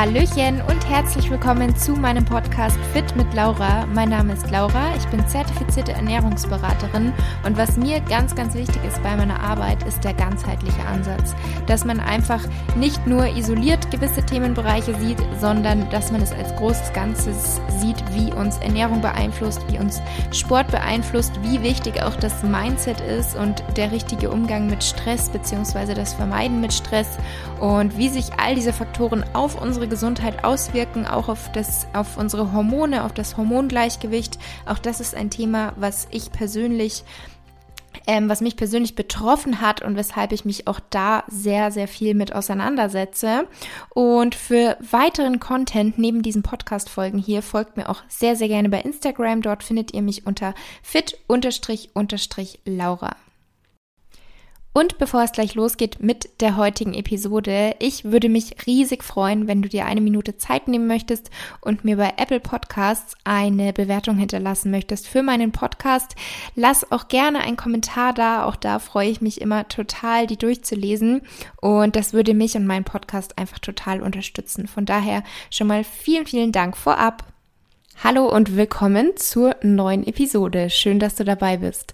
Hallöchen und herzlich willkommen zu meinem Podcast Fit mit Laura. Mein Name ist Laura, ich bin zertifizierte Ernährungsberaterin und was mir ganz, ganz wichtig ist bei meiner Arbeit, ist der ganzheitliche Ansatz. Dass man einfach nicht nur isoliert gewisse Themenbereiche sieht, sondern dass man es als großes Ganzes sieht, wie uns Ernährung beeinflusst, wie uns Sport beeinflusst, wie wichtig auch das Mindset ist und der richtige Umgang mit Stress bzw. das Vermeiden mit Stress und wie sich all diese Faktoren auf unsere Gesundheit auswirken, auch auf, das, auf unsere Hormone, auf das Hormongleichgewicht. Auch das ist ein Thema, was ich persönlich ähm, was mich persönlich betroffen hat und weshalb ich mich auch da sehr, sehr viel mit auseinandersetze. Und für weiteren Content neben diesen Podcast-Folgen hier folgt mir auch sehr, sehr gerne bei Instagram. Dort findet ihr mich unter fit-laura. Und bevor es gleich losgeht mit der heutigen Episode, ich würde mich riesig freuen, wenn du dir eine Minute Zeit nehmen möchtest und mir bei Apple Podcasts eine Bewertung hinterlassen möchtest für meinen Podcast. Lass auch gerne einen Kommentar da, auch da freue ich mich immer total, die durchzulesen und das würde mich und meinen Podcast einfach total unterstützen. Von daher schon mal vielen, vielen Dank vorab. Hallo und willkommen zur neuen Episode. Schön, dass du dabei bist.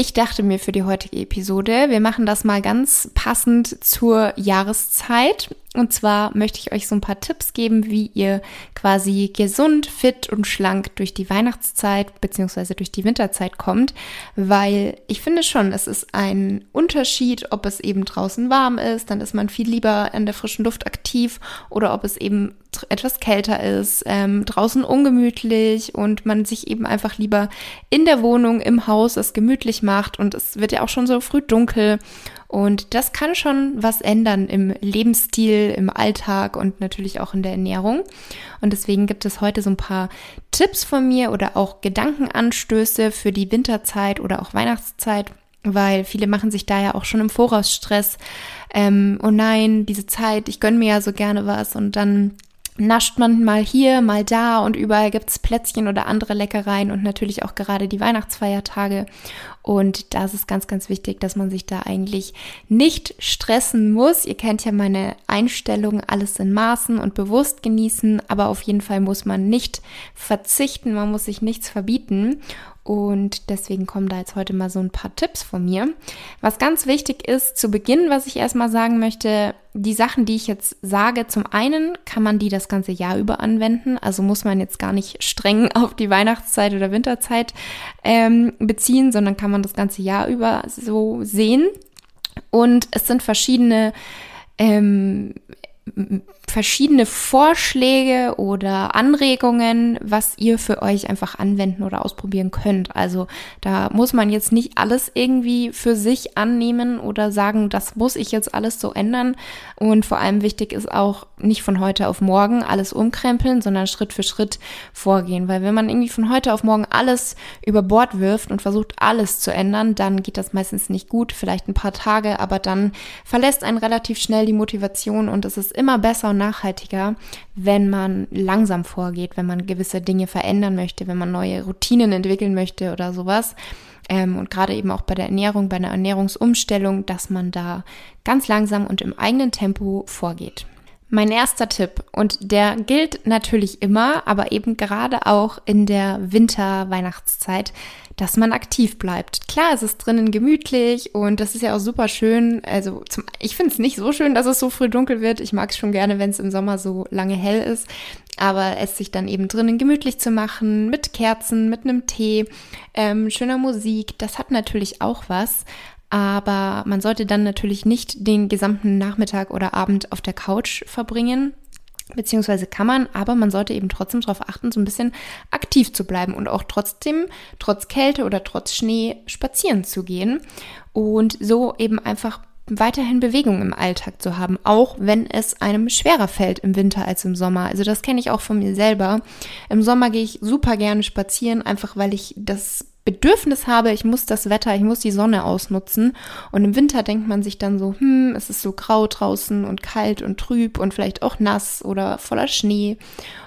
Ich dachte mir für die heutige Episode, wir machen das mal ganz passend zur Jahreszeit. Und zwar möchte ich euch so ein paar Tipps geben, wie ihr quasi gesund, fit und schlank durch die Weihnachtszeit bzw. durch die Winterzeit kommt, weil ich finde schon, es ist ein Unterschied, ob es eben draußen warm ist, dann ist man viel lieber an der frischen Luft aktiv oder ob es eben etwas kälter ist, ähm, draußen ungemütlich und man sich eben einfach lieber in der Wohnung, im Haus es gemütlich macht und es wird ja auch schon so früh dunkel und das kann schon was ändern im Lebensstil, im Alltag und natürlich auch in der Ernährung. Und deswegen gibt es heute so ein paar Tipps von mir oder auch Gedankenanstöße für die Winterzeit oder auch Weihnachtszeit, weil viele machen sich da ja auch schon im Voraus Stress. Ähm, oh nein, diese Zeit, ich gönne mir ja so gerne was und dann nascht man mal hier, mal da und überall gibt's Plätzchen oder andere Leckereien und natürlich auch gerade die Weihnachtsfeiertage. Und da ist es ganz, ganz wichtig, dass man sich da eigentlich nicht stressen muss. Ihr kennt ja meine Einstellung, alles in Maßen und bewusst genießen, aber auf jeden Fall muss man nicht verzichten, man muss sich nichts verbieten. Und deswegen kommen da jetzt heute mal so ein paar Tipps von mir. Was ganz wichtig ist zu Beginn, was ich erstmal sagen möchte, die Sachen, die ich jetzt sage, zum einen kann man die das ganze Jahr über anwenden. Also muss man jetzt gar nicht streng auf die Weihnachtszeit oder Winterzeit ähm, beziehen, sondern kann man das ganze Jahr über so sehen. Und es sind verschiedene ähm, verschiedene Vorschläge oder Anregungen, was ihr für euch einfach anwenden oder ausprobieren könnt. Also da muss man jetzt nicht alles irgendwie für sich annehmen oder sagen, das muss ich jetzt alles so ändern. Und vor allem wichtig ist auch nicht von heute auf morgen alles umkrempeln, sondern Schritt für Schritt vorgehen. Weil wenn man irgendwie von heute auf morgen alles über Bord wirft und versucht alles zu ändern, dann geht das meistens nicht gut, vielleicht ein paar Tage, aber dann verlässt einen relativ schnell die Motivation und es ist immer besser und nachhaltiger, wenn man langsam vorgeht, wenn man gewisse Dinge verändern möchte, wenn man neue Routinen entwickeln möchte oder sowas. Ähm, und gerade eben auch bei der Ernährung, bei einer Ernährungsumstellung, dass man da ganz langsam und im eigenen Tempo vorgeht. Mein erster Tipp, und der gilt natürlich immer, aber eben gerade auch in der Winter-Weihnachtszeit, dass man aktiv bleibt. Klar, es ist drinnen gemütlich und das ist ja auch super schön. Also zum, ich finde es nicht so schön, dass es so früh dunkel wird. Ich mag es schon gerne, wenn es im Sommer so lange hell ist. Aber es sich dann eben drinnen gemütlich zu machen, mit Kerzen, mit einem Tee, ähm, schöner Musik, das hat natürlich auch was. Aber man sollte dann natürlich nicht den gesamten Nachmittag oder Abend auf der Couch verbringen. Beziehungsweise kann man, aber man sollte eben trotzdem darauf achten, so ein bisschen aktiv zu bleiben und auch trotzdem, trotz Kälte oder trotz Schnee, spazieren zu gehen und so eben einfach weiterhin Bewegung im Alltag zu haben, auch wenn es einem schwerer fällt im Winter als im Sommer. Also das kenne ich auch von mir selber. Im Sommer gehe ich super gerne spazieren, einfach weil ich das Bedürfnis habe, ich muss das Wetter, ich muss die Sonne ausnutzen. Und im Winter denkt man sich dann so, hm, es ist so grau draußen und kalt und trüb und vielleicht auch nass oder voller Schnee.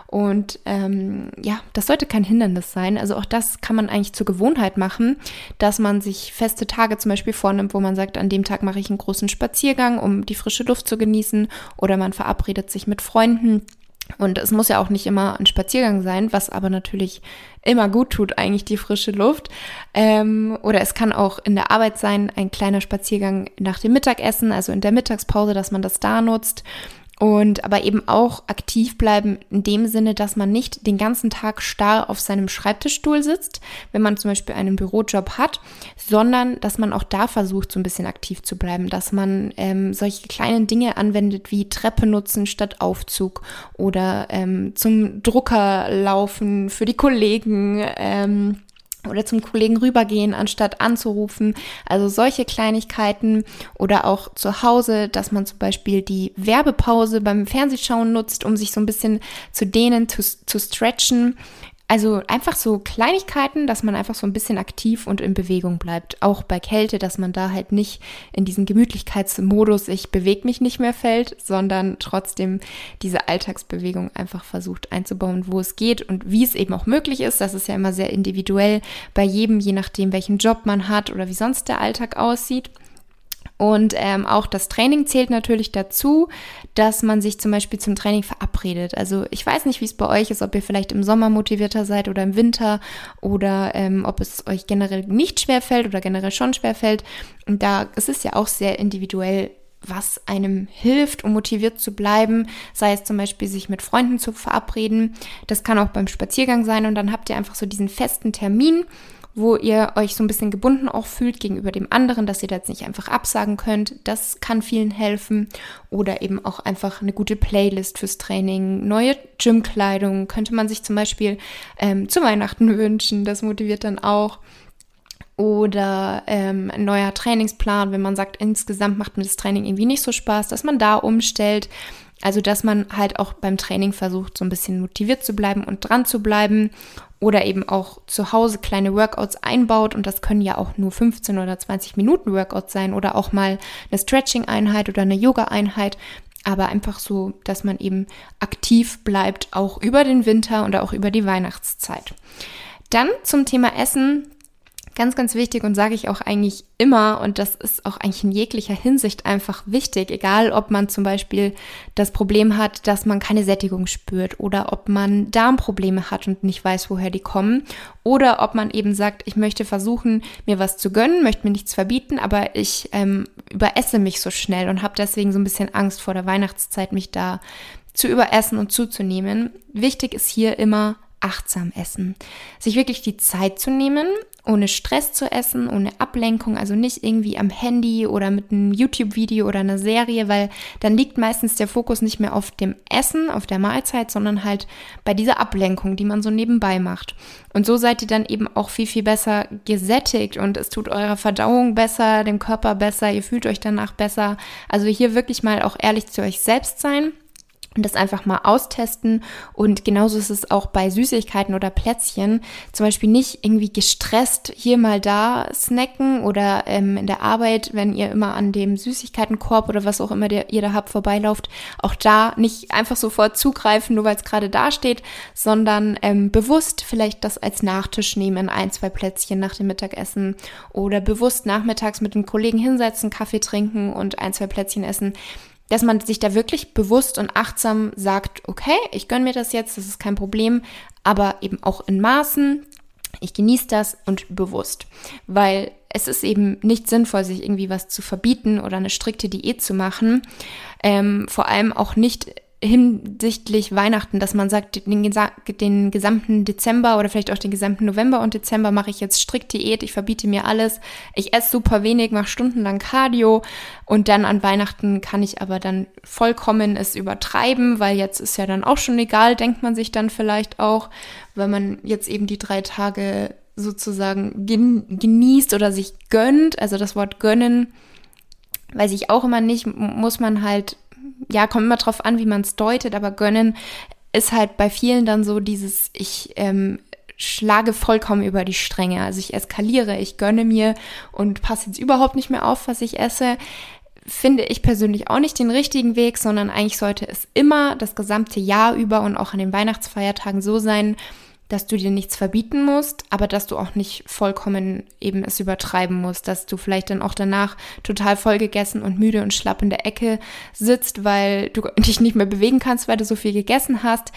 Und ähm, ja, das sollte kein Hindernis sein. Also auch das kann man eigentlich zur Gewohnheit machen, dass man sich feste Tage zum Beispiel vornimmt, wo man sagt, an dem Tag mache ich einen großen Spaziergang, um die frische Luft zu genießen. Oder man verabredet sich mit Freunden Und es muss ja auch nicht immer ein Spaziergang sein, was aber natürlich immer gut tut, eigentlich die frische Luft. Ähm, oder es kann auch in der Arbeit sein, ein kleiner Spaziergang nach dem Mittagessen, also in der Mittagspause, dass man das da nutzt. Und aber eben auch aktiv bleiben in dem Sinne, dass man nicht den ganzen Tag starr auf seinem Schreibtischstuhl sitzt, wenn man zum Beispiel einen Bürojob hat, sondern dass man auch da versucht, so ein bisschen aktiv zu bleiben, dass man ähm, solche kleinen Dinge anwendet wie Treppe nutzen statt Aufzug oder ähm, zum Drucker laufen für die Kollegen. Ähm, oder zum Kollegen rübergehen, anstatt anzurufen. Also solche Kleinigkeiten oder auch zu Hause, dass man zum Beispiel die Werbepause beim Fernsehschauen nutzt, um sich so ein bisschen zu dehnen, zu, zu stretchen. Also einfach so Kleinigkeiten, dass man einfach so ein bisschen aktiv und in Bewegung bleibt. Auch bei Kälte, dass man da halt nicht in diesen Gemütlichkeitsmodus, ich bewege mich nicht mehr fällt, sondern trotzdem diese Alltagsbewegung einfach versucht einzubauen, wo es geht und wie es eben auch möglich ist. Das ist ja immer sehr individuell bei jedem, je nachdem, welchen Job man hat oder wie sonst der Alltag aussieht. Und ähm, auch das Training zählt natürlich dazu, dass man sich zum Beispiel zum Training verabredet. Also ich weiß nicht, wie es bei euch ist, ob ihr vielleicht im Sommer motivierter seid oder im Winter oder ähm, ob es euch generell nicht schwer fällt oder generell schon schwer fällt. Und da es ist ja auch sehr individuell, was einem hilft, um motiviert zu bleiben, sei es zum Beispiel sich mit Freunden zu verabreden. Das kann auch beim Spaziergang sein und dann habt ihr einfach so diesen festen Termin wo ihr euch so ein bisschen gebunden auch fühlt gegenüber dem anderen, dass ihr das nicht einfach absagen könnt. Das kann vielen helfen. Oder eben auch einfach eine gute Playlist fürs Training, neue Gymkleidung könnte man sich zum Beispiel ähm, zu Weihnachten wünschen. Das motiviert dann auch oder ähm, ein neuer Trainingsplan, wenn man sagt, insgesamt macht mir das Training irgendwie nicht so Spaß, dass man da umstellt. Also, dass man halt auch beim Training versucht, so ein bisschen motiviert zu bleiben und dran zu bleiben oder eben auch zu Hause kleine Workouts einbaut. Und das können ja auch nur 15 oder 20 Minuten Workouts sein oder auch mal eine Stretching-Einheit oder eine Yoga-Einheit, aber einfach so, dass man eben aktiv bleibt, auch über den Winter und auch über die Weihnachtszeit. Dann zum Thema Essen Ganz, ganz wichtig und sage ich auch eigentlich immer, und das ist auch eigentlich in jeglicher Hinsicht einfach wichtig, egal ob man zum Beispiel das Problem hat, dass man keine Sättigung spürt oder ob man Darmprobleme hat und nicht weiß, woher die kommen oder ob man eben sagt, ich möchte versuchen, mir was zu gönnen, möchte mir nichts verbieten, aber ich ähm, überesse mich so schnell und habe deswegen so ein bisschen Angst vor der Weihnachtszeit, mich da zu überessen und zuzunehmen. Wichtig ist hier immer achtsam essen. Sich wirklich die Zeit zu nehmen, ohne Stress zu essen, ohne Ablenkung, also nicht irgendwie am Handy oder mit einem YouTube-Video oder einer Serie, weil dann liegt meistens der Fokus nicht mehr auf dem Essen, auf der Mahlzeit, sondern halt bei dieser Ablenkung, die man so nebenbei macht. Und so seid ihr dann eben auch viel, viel besser gesättigt und es tut eurer Verdauung besser, dem Körper besser, ihr fühlt euch danach besser. Also hier wirklich mal auch ehrlich zu euch selbst sein und das einfach mal austesten. Und genauso ist es auch bei Süßigkeiten oder Plätzchen. Zum Beispiel nicht irgendwie gestresst hier mal da snacken oder ähm, in der Arbeit, wenn ihr immer an dem Süßigkeitenkorb oder was auch immer der, ihr da habt vorbeilauft, auch da nicht einfach sofort zugreifen, nur weil es gerade da steht, sondern ähm, bewusst vielleicht das als Nachtisch nehmen, ein, zwei Plätzchen nach dem Mittagessen oder bewusst nachmittags mit den Kollegen hinsetzen, Kaffee trinken und ein, zwei Plätzchen essen dass man sich da wirklich bewusst und achtsam sagt, okay, ich gönne mir das jetzt, das ist kein Problem, aber eben auch in Maßen. Ich genieße das und bewusst, weil es ist eben nicht sinnvoll, sich irgendwie was zu verbieten oder eine strikte Diät zu machen. Ähm, vor allem auch nicht hinsichtlich Weihnachten, dass man sagt, den, den, gesamten Dezember oder vielleicht auch den gesamten November und Dezember mache ich jetzt strikt Diät, ich verbiete mir alles, ich esse super wenig, mache stundenlang Cardio und dann an Weihnachten kann ich aber dann vollkommen es übertreiben, weil jetzt ist ja dann auch schon egal, denkt man sich dann vielleicht auch, weil man jetzt eben die drei Tage sozusagen genießt oder sich gönnt, also das Wort gönnen weiß ich auch immer nicht, muss man halt ja, kommt immer drauf an, wie man es deutet, aber gönnen ist halt bei vielen dann so dieses, ich ähm, schlage vollkommen über die Stränge. Also ich eskaliere, ich gönne mir und passe jetzt überhaupt nicht mehr auf, was ich esse. Finde ich persönlich auch nicht den richtigen Weg, sondern eigentlich sollte es immer das gesamte Jahr über und auch an den Weihnachtsfeiertagen so sein, dass du dir nichts verbieten musst, aber dass du auch nicht vollkommen eben es übertreiben musst, dass du vielleicht dann auch danach total vollgegessen und müde und schlapp in der Ecke sitzt, weil du dich nicht mehr bewegen kannst, weil du so viel gegessen hast.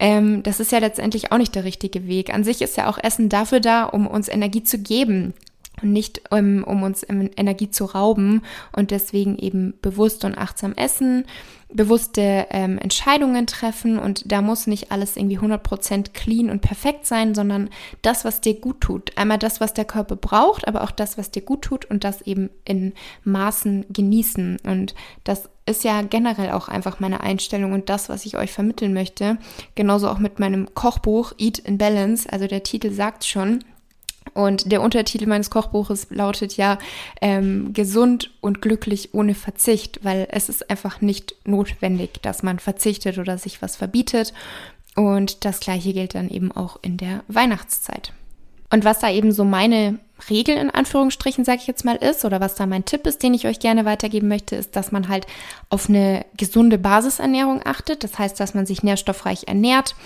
Ähm, das ist ja letztendlich auch nicht der richtige Weg. An sich ist ja auch Essen dafür da, um uns Energie zu geben und nicht um, ähm, um uns Energie zu rauben und deswegen eben bewusst und achtsam essen, bewusste ähm, Entscheidungen treffen und da muss nicht alles irgendwie 100% clean und perfekt sein, sondern das, was dir gut tut. Einmal das, was der Körper braucht, aber auch das, was dir gut tut und das eben in Maßen genießen und das ist ja generell auch einfach meine Einstellung und das, was ich euch vermitteln möchte. Genauso auch mit meinem Kochbuch Eat in Balance, also der Titel sagt schon, und der Untertitel meines Kochbuches lautet ja ähm, gesund und glücklich ohne Verzicht, weil es ist einfach nicht notwendig, dass man verzichtet oder sich was verbietet. Und das gleiche gilt dann eben auch in der Weihnachtszeit. Und was da eben so meine Regel in Anführungsstrichen, sage ich jetzt mal, ist, oder was da mein Tipp ist, den ich euch gerne weitergeben möchte, ist, dass man halt auf eine gesunde Basisernährung achtet. Das heißt, dass man sich nährstoffreich ernährt,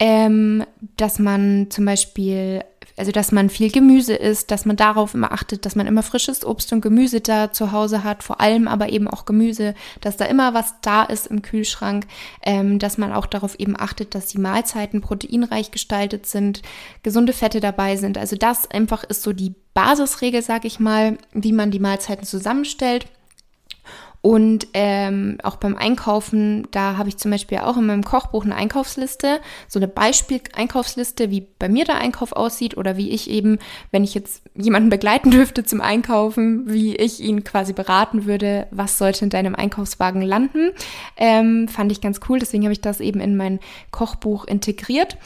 ähm, dass man zum Beispiel also dass man viel Gemüse isst, dass man darauf immer achtet, dass man immer frisches Obst und Gemüse da zu Hause hat, vor allem aber eben auch Gemüse, dass da immer was da ist im Kühlschrank, ähm, dass man auch darauf eben achtet, dass die Mahlzeiten proteinreich gestaltet sind, gesunde Fette dabei sind. Also das einfach ist so die Basisregel, sag ich mal, wie man die Mahlzeiten zusammenstellt. Und ähm, auch beim Einkaufen, da habe ich zum Beispiel auch in meinem Kochbuch eine Einkaufsliste, so eine Beispiel-Einkaufsliste, wie bei mir der Einkauf aussieht oder wie ich eben, wenn ich jetzt jemanden begleiten dürfte zum Einkaufen, wie ich ihn quasi beraten würde, was sollte in deinem Einkaufswagen landen. Ähm, fand ich ganz cool, deswegen habe ich das eben in mein Kochbuch integriert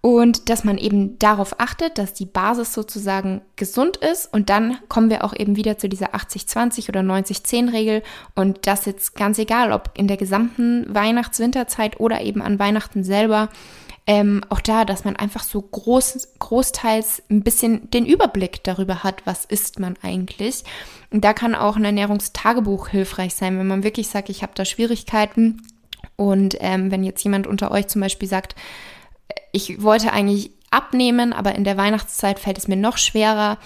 und dass man eben darauf achtet, dass die Basis sozusagen gesund ist. Und dann kommen wir auch eben wieder zu dieser 80-20 oder 90-10-Regel und das jetzt ganz egal, ob in der gesamten Weihnachts-Winterzeit oder eben an Weihnachten selber, ähm, auch da, dass man einfach so groß, großteils ein bisschen den Überblick darüber hat, was isst man eigentlich. Und da kann auch ein Ernährungstagebuch hilfreich sein, wenn man wirklich sagt, ich habe da Schwierigkeiten. Und ähm, wenn jetzt jemand unter euch zum Beispiel sagt, ich wollte eigentlich abnehmen, aber in der Weihnachtszeit fällt es mir noch schwerer.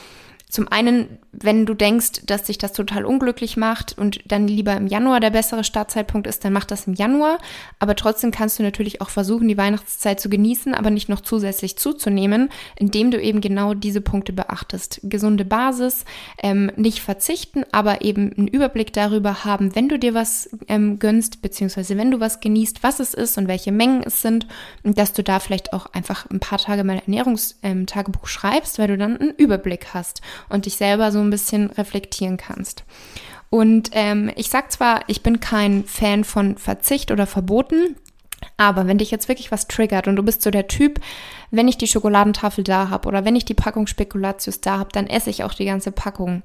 Zum einen, wenn du denkst, dass sich das total unglücklich macht und dann lieber im Januar der bessere Startzeitpunkt ist, dann mach das im Januar. Aber trotzdem kannst du natürlich auch versuchen, die Weihnachtszeit zu genießen, aber nicht noch zusätzlich zuzunehmen, indem du eben genau diese Punkte beachtest. Gesunde Basis, ähm, nicht verzichten, aber eben einen Überblick darüber haben, wenn du dir was ähm, gönnst, beziehungsweise wenn du was genießt, was es ist und welche Mengen es sind, dass du da vielleicht auch einfach ein paar Tage mal Ernährungstagebuch ähm, schreibst, weil du dann einen Überblick hast und dich selber so ein bisschen reflektieren kannst. Und ähm, ich sag zwar, ich bin kein Fan von Verzicht oder Verboten, aber wenn dich jetzt wirklich was triggert und du bist so der Typ, wenn ich die Schokoladentafel da habe oder wenn ich die Packung Spekulatius da habe, dann esse ich auch die ganze Packung.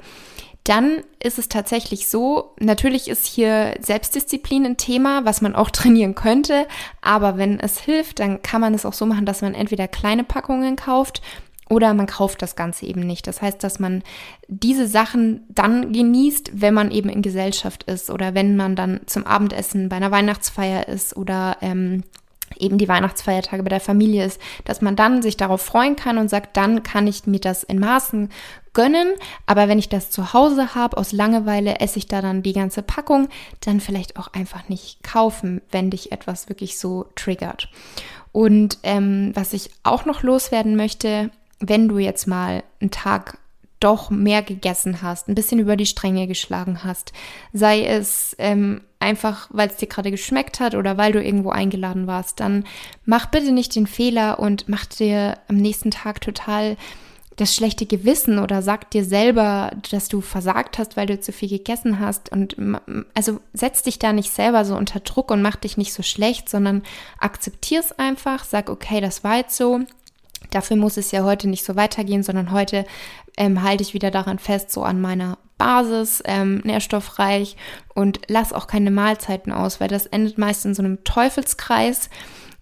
Dann ist es tatsächlich so, natürlich ist hier Selbstdisziplin ein Thema, was man auch trainieren könnte, aber wenn es hilft, dann kann man es auch so machen, dass man entweder kleine Packungen kauft oder man kauft das Ganze eben nicht. Das heißt, dass man diese Sachen dann genießt, wenn man eben in Gesellschaft ist oder wenn man dann zum Abendessen bei einer Weihnachtsfeier ist oder ähm, eben die Weihnachtsfeiertage bei der Familie ist, dass man dann sich darauf freuen kann und sagt, dann kann ich mir das in Maßen gönnen, aber wenn ich das zu Hause habe, aus Langeweile esse ich da dann die ganze Packung, dann vielleicht auch einfach nicht kaufen, wenn dich etwas wirklich so triggert. Und ähm, was ich auch noch loswerden möchte, wenn du jetzt mal einen Tag doch mehr gegessen hast, ein bisschen über die Stränge geschlagen hast, sei es ähm, einfach, weil es dir gerade geschmeckt hat oder weil du irgendwo eingeladen warst, dann mach bitte nicht den Fehler und mach dir am nächsten Tag total das schlechte Gewissen oder sag dir selber, dass du versagt hast, weil du zu viel gegessen hast. Und also setz dich da nicht selber so unter Druck und mach dich nicht so schlecht, sondern akzeptier es einfach, sag, okay, das war jetzt so. Dafür muss es ja heute nicht so weitergehen, sondern heute ähm, halte ich wieder daran fest, so an meiner Basis, ähm, nährstoffreich und lass auch keine Mahlzeiten aus, weil das endet meist in so einem Teufelskreis.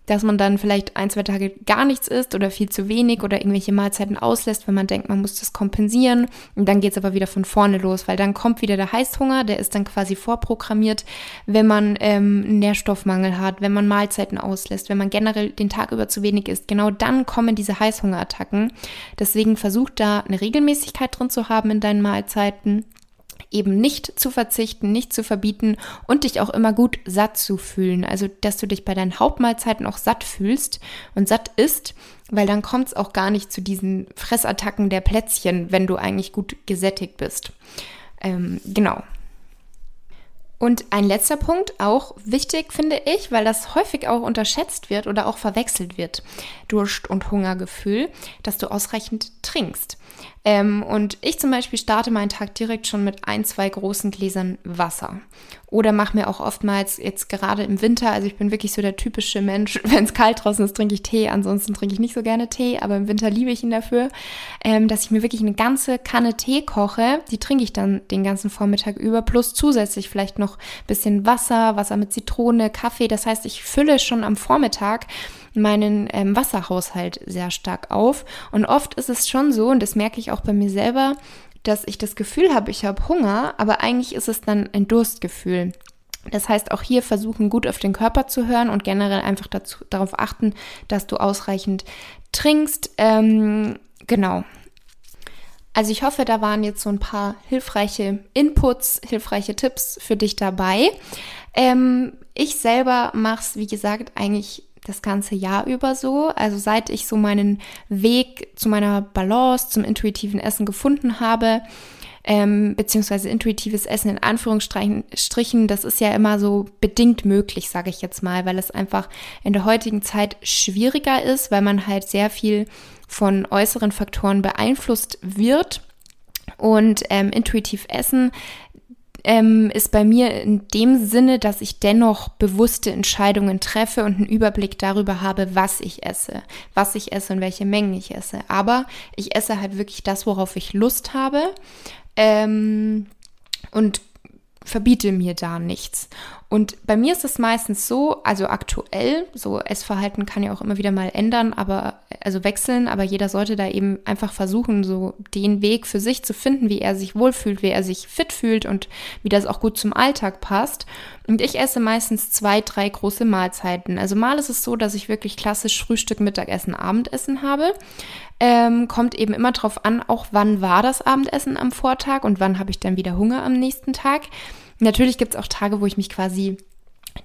Dass man dann vielleicht ein, zwei Tage gar nichts isst oder viel zu wenig oder irgendwelche Mahlzeiten auslässt, wenn man denkt, man muss das kompensieren. Und dann geht es aber wieder von vorne los, weil dann kommt wieder der Heißhunger, der ist dann quasi vorprogrammiert, wenn man ähm, Nährstoffmangel hat, wenn man Mahlzeiten auslässt, wenn man generell den Tag über zu wenig isst. Genau dann kommen diese Heißhungerattacken. Deswegen versuch da eine Regelmäßigkeit drin zu haben in deinen Mahlzeiten eben nicht zu verzichten, nicht zu verbieten und dich auch immer gut satt zu fühlen. Also, dass du dich bei deinen Hauptmahlzeiten auch satt fühlst und satt isst, weil dann kommt es auch gar nicht zu diesen Fressattacken der Plätzchen, wenn du eigentlich gut gesättigt bist. Ähm, genau. Und ein letzter Punkt, auch wichtig finde ich, weil das häufig auch unterschätzt wird oder auch verwechselt wird, Durst- und Hungergefühl, dass du ausreichend trinkst. Ähm, und ich zum Beispiel starte meinen Tag direkt schon mit ein, zwei großen Gläsern Wasser. Oder mache mir auch oftmals jetzt gerade im Winter, also ich bin wirklich so der typische Mensch, wenn es kalt draußen ist, trinke ich Tee. Ansonsten trinke ich nicht so gerne Tee, aber im Winter liebe ich ihn dafür, ähm, dass ich mir wirklich eine ganze Kanne Tee koche. Die trinke ich dann den ganzen Vormittag über, plus zusätzlich vielleicht noch ein bisschen Wasser, Wasser mit Zitrone, Kaffee. Das heißt, ich fülle schon am Vormittag meinen ähm, Wasserhaushalt sehr stark auf. Und oft ist es schon so, und das merke ich auch bei mir selber, dass ich das Gefühl habe, ich habe Hunger, aber eigentlich ist es dann ein Durstgefühl. Das heißt, auch hier versuchen, gut auf den Körper zu hören und generell einfach dazu, darauf achten, dass du ausreichend trinkst. Ähm, genau. Also ich hoffe, da waren jetzt so ein paar hilfreiche Inputs, hilfreiche Tipps für dich dabei. Ähm, ich selber mache es, wie gesagt, eigentlich das ganze Jahr über so. Also seit ich so meinen Weg zu meiner Balance, zum intuitiven Essen gefunden habe, ähm, beziehungsweise intuitives Essen in Anführungsstrichen, das ist ja immer so bedingt möglich, sage ich jetzt mal, weil es einfach in der heutigen Zeit schwieriger ist, weil man halt sehr viel von äußeren Faktoren beeinflusst wird. Und ähm, intuitiv Essen ähm, ist bei mir in dem Sinne, dass ich dennoch bewusste Entscheidungen treffe und einen Überblick darüber habe, was ich esse, was ich esse und welche Mengen ich esse. Aber ich esse halt wirklich das, worauf ich Lust habe. Ähm, und verbiete mir da nichts. Und bei mir ist es meistens so, also aktuell, so Essverhalten kann ja auch immer wieder mal ändern, aber also wechseln, aber jeder sollte da eben einfach versuchen, so den Weg für sich zu finden, wie er sich wohlfühlt, wie er sich fit fühlt und wie das auch gut zum Alltag passt. Und ich esse meistens zwei, drei große Mahlzeiten. Also mal ist es so, dass ich wirklich klassisch Frühstück, Mittagessen, Abendessen habe. Ähm, kommt eben immer drauf an, auch wann war das Abendessen am Vortag und wann habe ich dann wieder Hunger am nächsten Tag. Natürlich gibt es auch Tage, wo ich mich quasi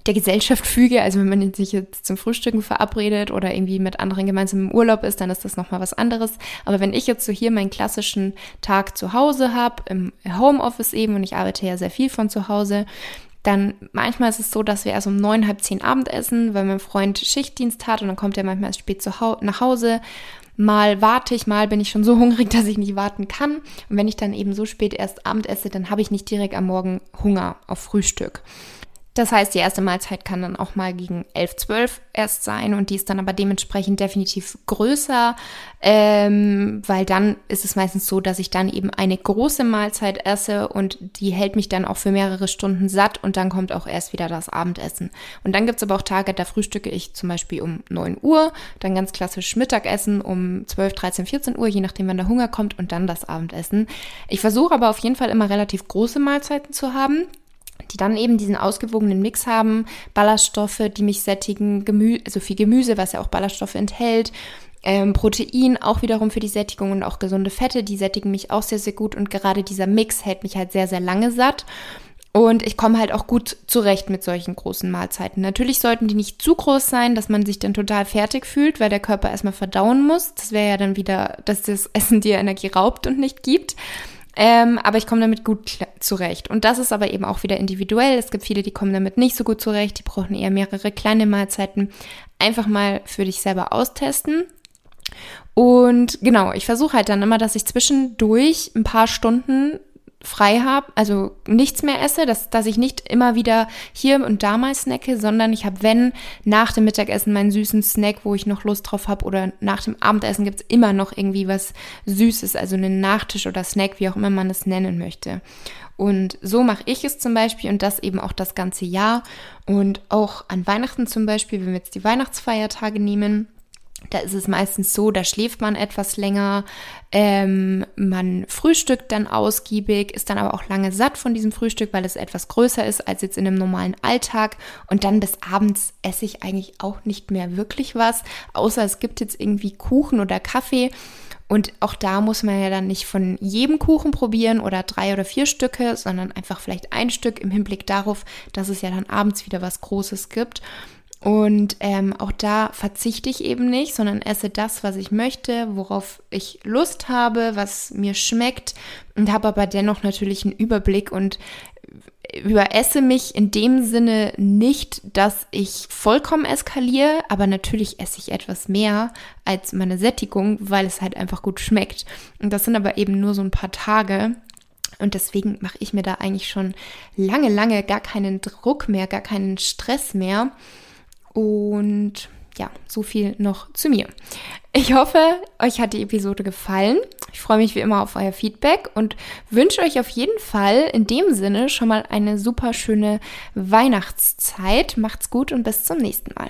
der Gesellschaft füge. Also wenn man sich jetzt zum Frühstücken verabredet oder irgendwie mit anderen gemeinsam im Urlaub ist, dann ist das nochmal was anderes. Aber wenn ich jetzt so hier meinen klassischen Tag zu Hause habe, im Homeoffice eben, und ich arbeite ja sehr viel von zu Hause, dann manchmal ist es so, dass wir erst um neun, halb zehn Abend essen, weil mein Freund Schichtdienst hat und dann kommt er manchmal erst spät zu hau nach Hause Mal warte ich, mal bin ich schon so hungrig, dass ich nicht warten kann. Und wenn ich dann eben so spät erst Abend esse, dann habe ich nicht direkt am Morgen Hunger auf Frühstück. Das heißt, die erste Mahlzeit kann dann auch mal gegen 11, 12 erst sein und die ist dann aber dementsprechend definitiv größer, ähm, weil dann ist es meistens so, dass ich dann eben eine große Mahlzeit esse und die hält mich dann auch für mehrere Stunden satt und dann kommt auch erst wieder das Abendessen. Und dann gibt es aber auch Tage, da frühstücke ich zum Beispiel um 9 Uhr, dann ganz klassisch Mittagessen um 12, 13, 14 Uhr, je nachdem, wann der Hunger kommt und dann das Abendessen. Ich versuche aber auf jeden Fall immer relativ große Mahlzeiten zu haben die dann eben diesen ausgewogenen Mix haben, Ballaststoffe, die mich sättigen, Gemü also viel Gemüse, was ja auch Ballaststoffe enthält, ähm, Protein auch wiederum für die Sättigung und auch gesunde Fette, die sättigen mich auch sehr, sehr gut und gerade dieser Mix hält mich halt sehr, sehr lange satt. Und ich komme halt auch gut zurecht mit solchen großen Mahlzeiten. Natürlich sollten die nicht zu groß sein, dass man sich dann total fertig fühlt, weil der Körper erstmal verdauen muss. Das wäre ja dann wieder, dass das Essen dir Energie raubt und nicht gibt. Ähm, aber ich komme damit gut zurecht. Und das ist aber eben auch wieder individuell. Es gibt viele, die kommen damit nicht so gut zurecht. Die brauchen eher mehrere kleine Mahlzeiten. Einfach mal für dich selber austesten. Und genau, ich versuche halt dann immer, dass ich zwischendurch ein paar Stunden frei habe, also nichts mehr esse, dass, dass ich nicht immer wieder hier und da mal snacke, sondern ich habe, wenn, nach dem Mittagessen meinen süßen Snack, wo ich noch Lust drauf habe oder nach dem Abendessen gibt es immer noch irgendwie was Süßes, also einen Nachtisch oder Snack, wie auch immer man es nennen möchte. Und so mache ich es zum Beispiel und das eben auch das ganze Jahr. Und auch an Weihnachten zum Beispiel, wenn wir jetzt die Weihnachtsfeiertage nehmen, da ist es meistens so, da schläft man etwas länger, ähm, man frühstückt dann ausgiebig, ist dann aber auch lange satt von diesem Frühstück, weil es etwas größer ist als jetzt in einem normalen Alltag. Und dann bis abends esse ich eigentlich auch nicht mehr wirklich was, außer es gibt jetzt irgendwie Kuchen oder Kaffee. Und auch da muss man ja dann nicht von jedem Kuchen probieren oder drei oder vier Stücke, sondern einfach vielleicht ein Stück im Hinblick darauf, dass es ja dann abends wieder was Großes gibt. Und ähm, auch da verzichte ich eben nicht, sondern esse das, was ich möchte, worauf ich Lust habe, was mir schmeckt und habe aber dennoch natürlich einen Überblick und überesse mich in dem Sinne nicht, dass ich vollkommen eskaliere, aber natürlich esse ich etwas mehr als meine Sättigung, weil es halt einfach gut schmeckt. Und das sind aber eben nur so ein paar Tage. Und deswegen mache ich mir da eigentlich schon lange, lange gar keinen Druck mehr, gar keinen Stress mehr. Und ja, so viel noch zu mir. Ich hoffe, euch hat die Episode gefallen. Ich freue mich wie immer auf euer Feedback und wünsche euch auf jeden Fall in dem Sinne schon mal eine super schöne Weihnachtszeit. Macht's gut und bis zum nächsten Mal.